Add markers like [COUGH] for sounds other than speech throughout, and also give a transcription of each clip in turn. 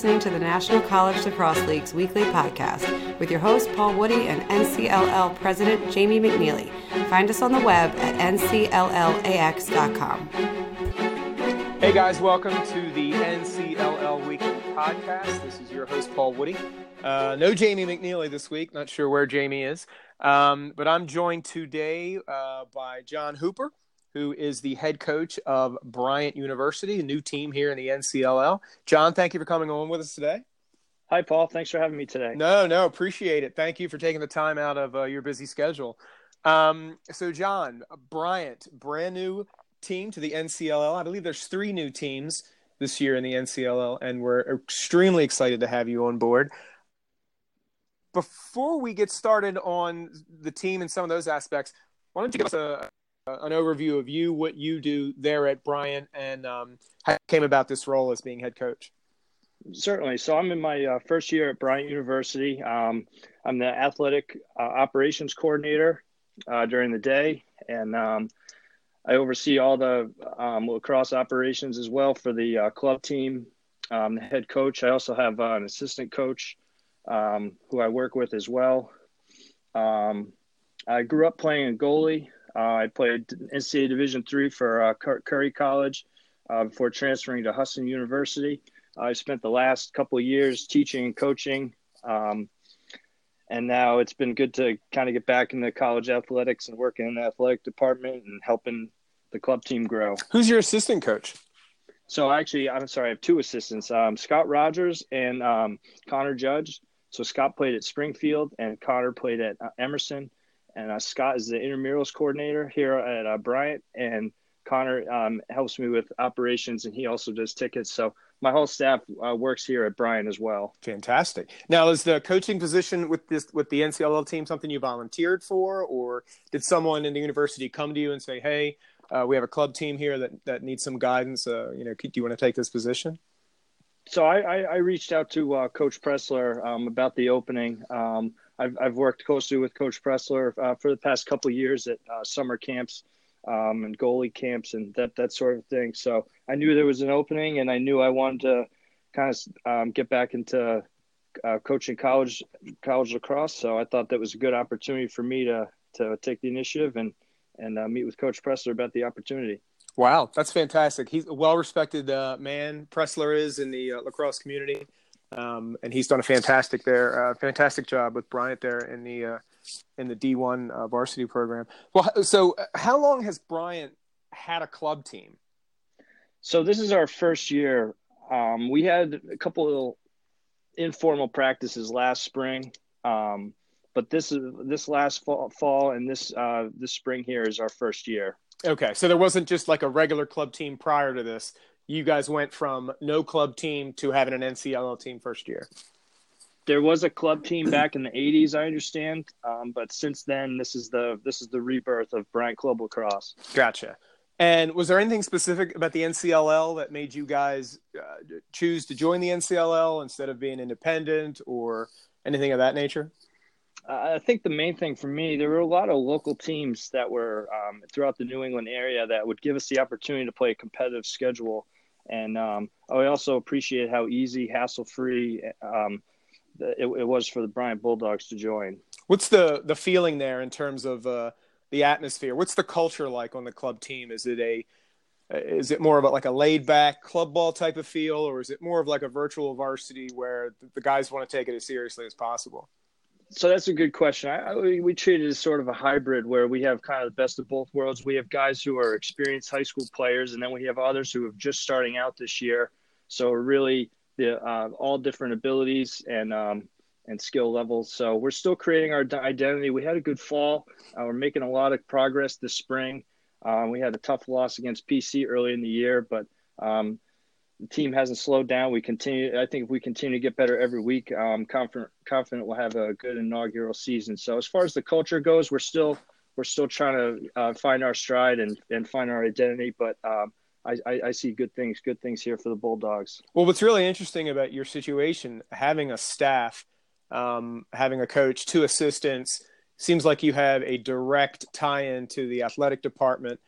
listening to the National College Lacrosse League's weekly podcast with your host, Paul Woody, and NCLL President Jamie McNeely. Find us on the web at ncllax.com. Hey guys, welcome to the NCLL Weekly Podcast. This is your host, Paul Woody. Uh, no Jamie McNeely this week. Not sure where Jamie is. Um, but I'm joined today uh, by John Hooper, who is the head coach of Bryant University, a new team here in the NCLL. John, thank you for coming on with us today. Hi, Paul. Thanks for having me today. No, no, appreciate it. Thank you for taking the time out of uh, your busy schedule. Um, so, John, Bryant, brand new team to the NCLL. I believe there's three new teams this year in the NCLL, and we're extremely excited to have you on board. Before we get started on the team and some of those aspects, why don't you give us a, an overview of you, what you do there at Bryant, and um, how came about this role as being head coach? Certainly. So I'm in my uh, first year at Bryant University. Um, I'm the athletic uh, operations coordinator uh, during the day, and um, I oversee all the um, lacrosse operations as well for the uh, club team. Um, the head coach. I also have uh, an assistant coach um, who I work with as well. I grew up playing a goalie. Uh, I played NCAA Division three for uh, Curry College uh, before transferring to Husson University. I spent the last couple years teaching and coaching. Um, and now it's been good to kind of get back into college athletics and working in the athletic department and helping the club team grow. Who's your assistant coach? So actually, I'm sorry, I have two assistants, um, Scott Rogers and um, Connor Judge. So Scott played at Springfield and Connor played at uh, Emerson. And uh, Scott is the intramurals coordinator here at uh, Bryant, and Connor um, helps me with operations, and he also does tickets. So my whole staff uh, works here at Bryant as well. Fantastic. Now, is the coaching position with this with the NCLL team something you volunteered for, or did someone in the university come to you and say, "Hey, uh, we have a club team here that that needs some guidance. Uh, you know, do you want to take this position?" So I, I, I reached out to uh, Coach Pressler um, about the opening. Um, I've, I've worked closely with Coach Pressler uh, for the past couple years at uh, summer camps um, and goalie camps and that that sort of thing. So I knew there was an opening, and I knew I wanted to kind of um, get back into uh, coaching college college lacrosse. So I thought that was a good opportunity for me to to take the initiative and and uh, meet with Coach Pressler about the opportunity. Wow, that's fantastic. He's a well-respected uh, man. Pressler is in the uh, lacrosse community, um, and he's done a fantastic there, uh, fantastic job with Bryant there in the uh, in the D1 uh, varsity program. Well, so uh, how long has Bryant had a club team? So this is our first year. Um, we had a couple of informal practices last spring, um, but this is this last fall, fall and this uh, this spring here is our first year. Okay, so there wasn't just like a regular club team prior to this. You guys went from no club team to having an NCLL team first year. There was a club team back in the 80s i understand um, but since then this is the this is the rebirth of bryant club lacrosse. Gotcha. And was there anything specific about the ncll that made you guys uh, choose to join the ncll instead of being independent or anything of that nature? I think the main thing for me, there were a lot of local teams that were um, throughout the New England area that would give us the opportunity to play a competitive schedule. And um, I also appreciate how easy, hassle free um, it, it was for the Bryant Bulldogs to join. What's the the feeling there in terms of uh, the atmosphere? What's the culture like on the club team? Is it a is it more of a, like a laid back club ball type of feel, or is it more of like a virtual varsity where the guys want to take it as seriously as possible? So that's a good question. I, I, we treat it as sort of a hybrid where we have kind of the best of both worlds. We have guys who are experienced high school players, and then we have others who are just starting out this year. So really the uh, all different abilities and um, and skill levels. So we're still creating our identity. We had a good fall. Uh, we're making a lot of progress this spring. Um, we had a tough loss against PC early in the year, but um, the team hasn't slowed down. We continue. I think if we continue to get better every week, I'm confident confident we'll have a good inaugural season. So as far as the culture goes, we're still we're still trying to uh, find our stride and and find our identity, but um, I, I, I, see good things, good things here for the Bulldogs. Well, what's really interesting about your situation, having a staff, um, having a coach, two assistants, seems like you have a direct tie-in to the athletic department.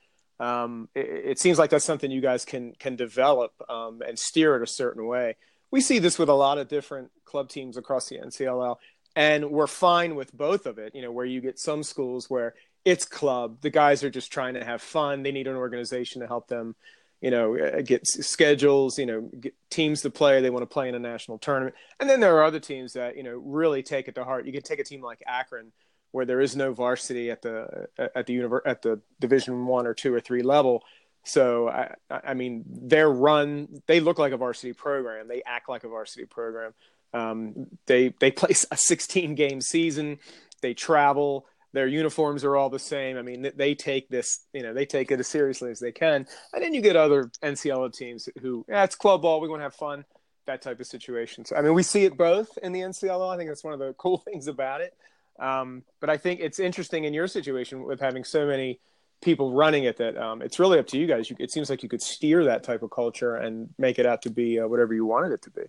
Um, it, it, seems like that's something you guys can can develop um, and steer it a certain way. we see this with a lot of different club teams across the NCLL, and we're fine with both of it. You know, where you get some schools where it's club, the guys are just trying to have fun. They need an organization to help them, you know, uh, get schedules, you know, get teams to play. They want to play in a national tournament, and then there are other teams that you know really take it to heart. You can take a team like Akron, where there is no varsity at the at the univer- at the Division One or two or three level so I, I mean, their run they look like a varsity program. They act like a varsity program. Um, they they play a 16 game season. They travel. Their uniforms are all the same. I mean, they take this, you know, they take it as seriously as they can. And then you get other NCLL teams who, yeah, it's club ball. We want to have fun. That type of situation. So, I mean, we see it both in the NCLL. I think that's one of the cool [LAUGHS] things about it. Um, but I think it's interesting in your situation with having so many people running it that um, it's really up to you guys. You, it seems like you could steer that type of culture and make it out to be uh, whatever you wanted it to be.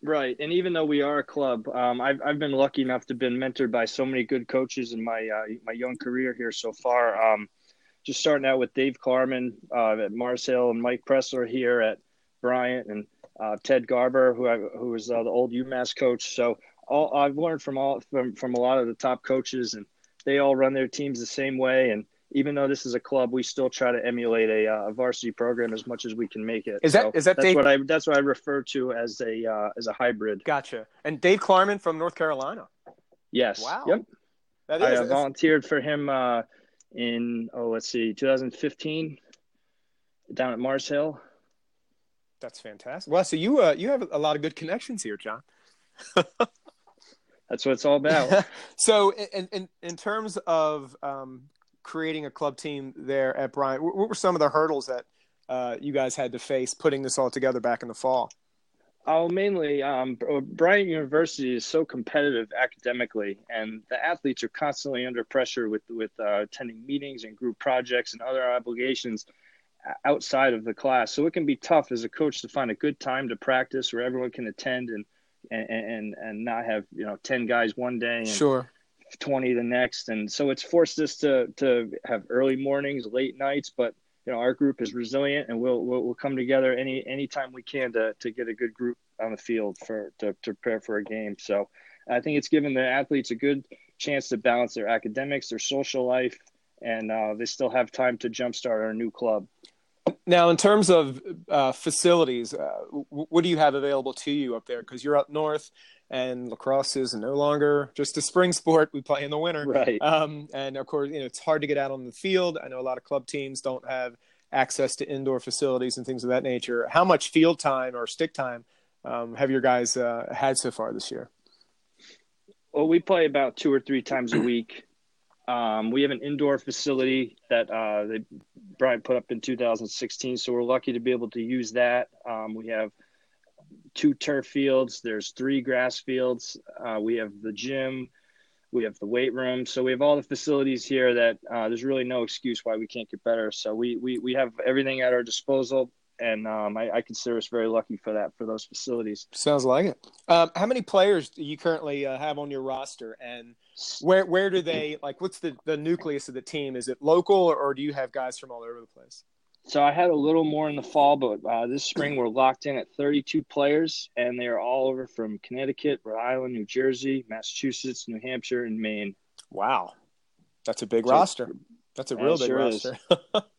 Right, and even though we are a club, um, I've I've been lucky enough to have been mentored by so many good coaches in my uh, my young career here so far. Um, just starting out with Dave Klarman uh, at Mars Hill and Mike Pressler here at Bryant and uh, Ted Garber, who I, who was uh, the old UMass coach. So all I've learned from all from from a lot of the top coaches, and they all run their teams the same way and even though this is a club, we still try to emulate a, uh, varsity program as much as we can make it. Is that so is that that's Dave... what I that's what I refer to as a uh, as a hybrid. Gotcha. And Dave Klarman from North Carolina. Yes. Wow. Yep. That is, I uh, volunteered for him uh, in oh let's see 2015 down at Mars Hill. That's fantastic. Well, so you uh, you have a lot of good connections here, John. [LAUGHS] That's what it's all about. [LAUGHS] so, in, in in terms of um, creating a club team there at Bryant? What were some of the hurdles that uh, you guys had to face putting this all together back in the fall? Oh, mainly, um, Bryant University is so competitive academically, and the athletes are constantly under pressure with with uh, attending meetings and group projects and other obligations outside of the class. So it can be tough as a coach to find a good time to practice where everyone can attend and and and, and not have you know ten guys one day and, sure. 20 the next. And so it's forced us to to have early mornings late nights but you know our group is resilient and we'll we'll, we'll come together any anytime we can to to get a good group on the field for to, to prepare for a game. So i think it's given the athletes a good chance to balance their academics their social life and uh, they still have time to jumpstart our new club now, in terms of uh, facilities, uh, what do you have available to you up there? Because you're up north, and lacrosse is no longer just a spring sport. We play in the winter, right? Um, and of course, you know it's hard to get out on the field. I know a lot of club teams don't have access to indoor facilities and things of that nature. How much field time or stick time um, have your guys uh, had so far this year? Well, we play about two or three times a week. Um, we have an indoor facility that uh, they, Bryant put up in 2016, so we're lucky to be able to use that. Um, we have two turf fields. There's three grass fields. Uh, we have the gym. We have the weight room. So we have all the facilities here that uh, there's really no excuse why we can't get better. So we, we, we have everything at our disposal. And um, I, I, consider us very lucky for that, for those facilities. Sounds like it. Um, how many players do you currently uh, have on your roster? And where where do they, like, what's the, the nucleus of the team? Is it local or, or do you have guys from all over the place? So I had a little more in the fall, but uh, this spring we're locked in at 32 players, and they are all over from Connecticut, Rhode Island, New Jersey, Massachusetts, New Hampshire, and Maine. Wow, that's a big so, roster. That's a real big sure roster.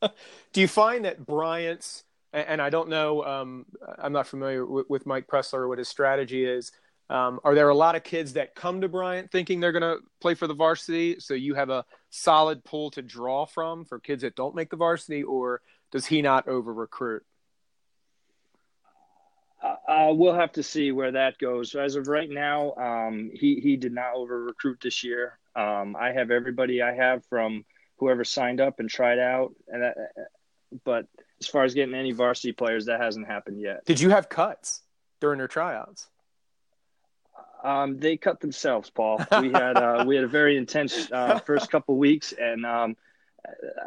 [LAUGHS] Do you find that Bryant's and I don't know, um, I'm not familiar with, with, Mike Pressler or what his strategy is. Um, are there a lot of kids that come to Bryant thinking they're going to play for the varsity? So you have a solid pool to draw from for kids that don't make the varsity, or does he not over recruit? Uh, uh, we'll have to see where that goes. As of right now, um, he he did not over recruit this year. Um, I have everybody I have from whoever signed up and tried out, and that, but as far as getting any varsity players, that hasn't happened yet. Did you have cuts during your tryouts? Um, they cut themselves, Paul. [LAUGHS] We had uh, we had a very intense uh, first couple weeks, and um,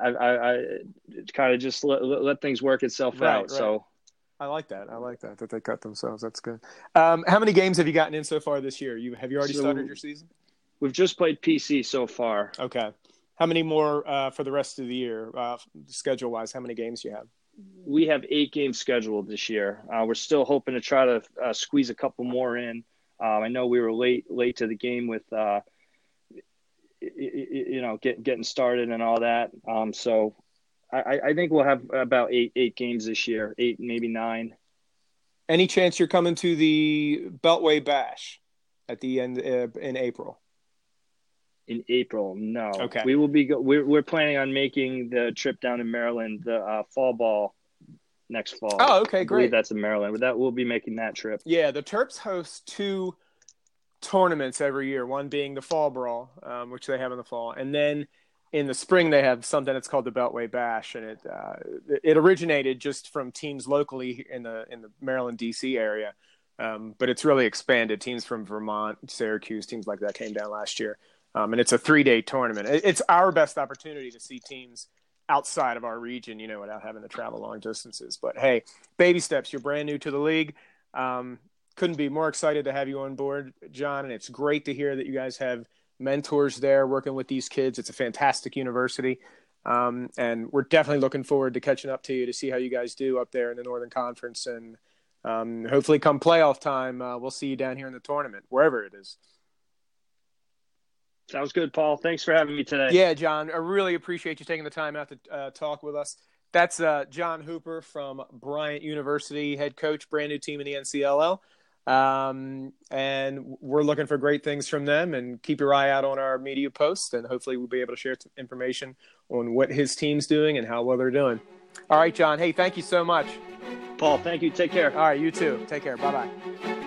I, I, I kind of just let, let, things work itself right, out. Right. So I like that. I like that that they cut themselves. That's good. Um, how many games have you gotten in so far this year? You have you already so started your season? We've just played PC so far. Okay. How many more uh, for the rest of the year, uh, schedule wise? How many games do you have? We have eight games scheduled this year. Uh, we're still hoping to try to uh, squeeze a couple more in. Um, I know we were late late to the game with uh, you know get, getting started and all that. Um, so I, I think we'll have about eight eight games this year, eight maybe nine. Any chance you're coming to the Beltway Bash at the end uh, in April? In April, no. Okay. We will be. Go- we're we're planning on making the trip down to Maryland, the uh, fall ball next fall. Oh, okay, great. That's in Maryland. But that we'll be making that trip. Yeah, the Terps host two tournaments every year. One being the Fall Brawl, um, which they have in the fall, and then in the spring they have something that's called the Beltway Bash, and it uh, it originated just from teams locally in the in the Maryland D.C. area, um, but it's really expanded. Teams from Vermont, Syracuse, teams like that came down last year, um, and it's a three day tournament. It's our best opportunity to see teams outside of our region, you know, without having to travel long distances. But hey, baby steps. You're brand new to the league. Um, couldn't be more excited to have you on board, John. And it's great to hear that you guys have mentors there working with these kids. It's a fantastic university. Um, and we're definitely looking forward to catching up to you to see how you guys do up there in the Northern Conference. And um, hopefully, come playoff time, uh, we'll see you down here in the tournament, wherever it is. Sounds good, Paul. Thanks for having me today. Yeah, John, I really appreciate you taking the time out to uh, talk with us. That's uh, John Hooper from Bryant University, head coach, brand new team in the NCLL. Um, and we're looking for great things from them. And keep your eye out on our media posts, and hopefully we'll be able to share some information on what his team's doing and how well they're doing. All right, John. Hey, thank you so much. Paul, thank you. Take care. All right, you too. Take care. Bye bye.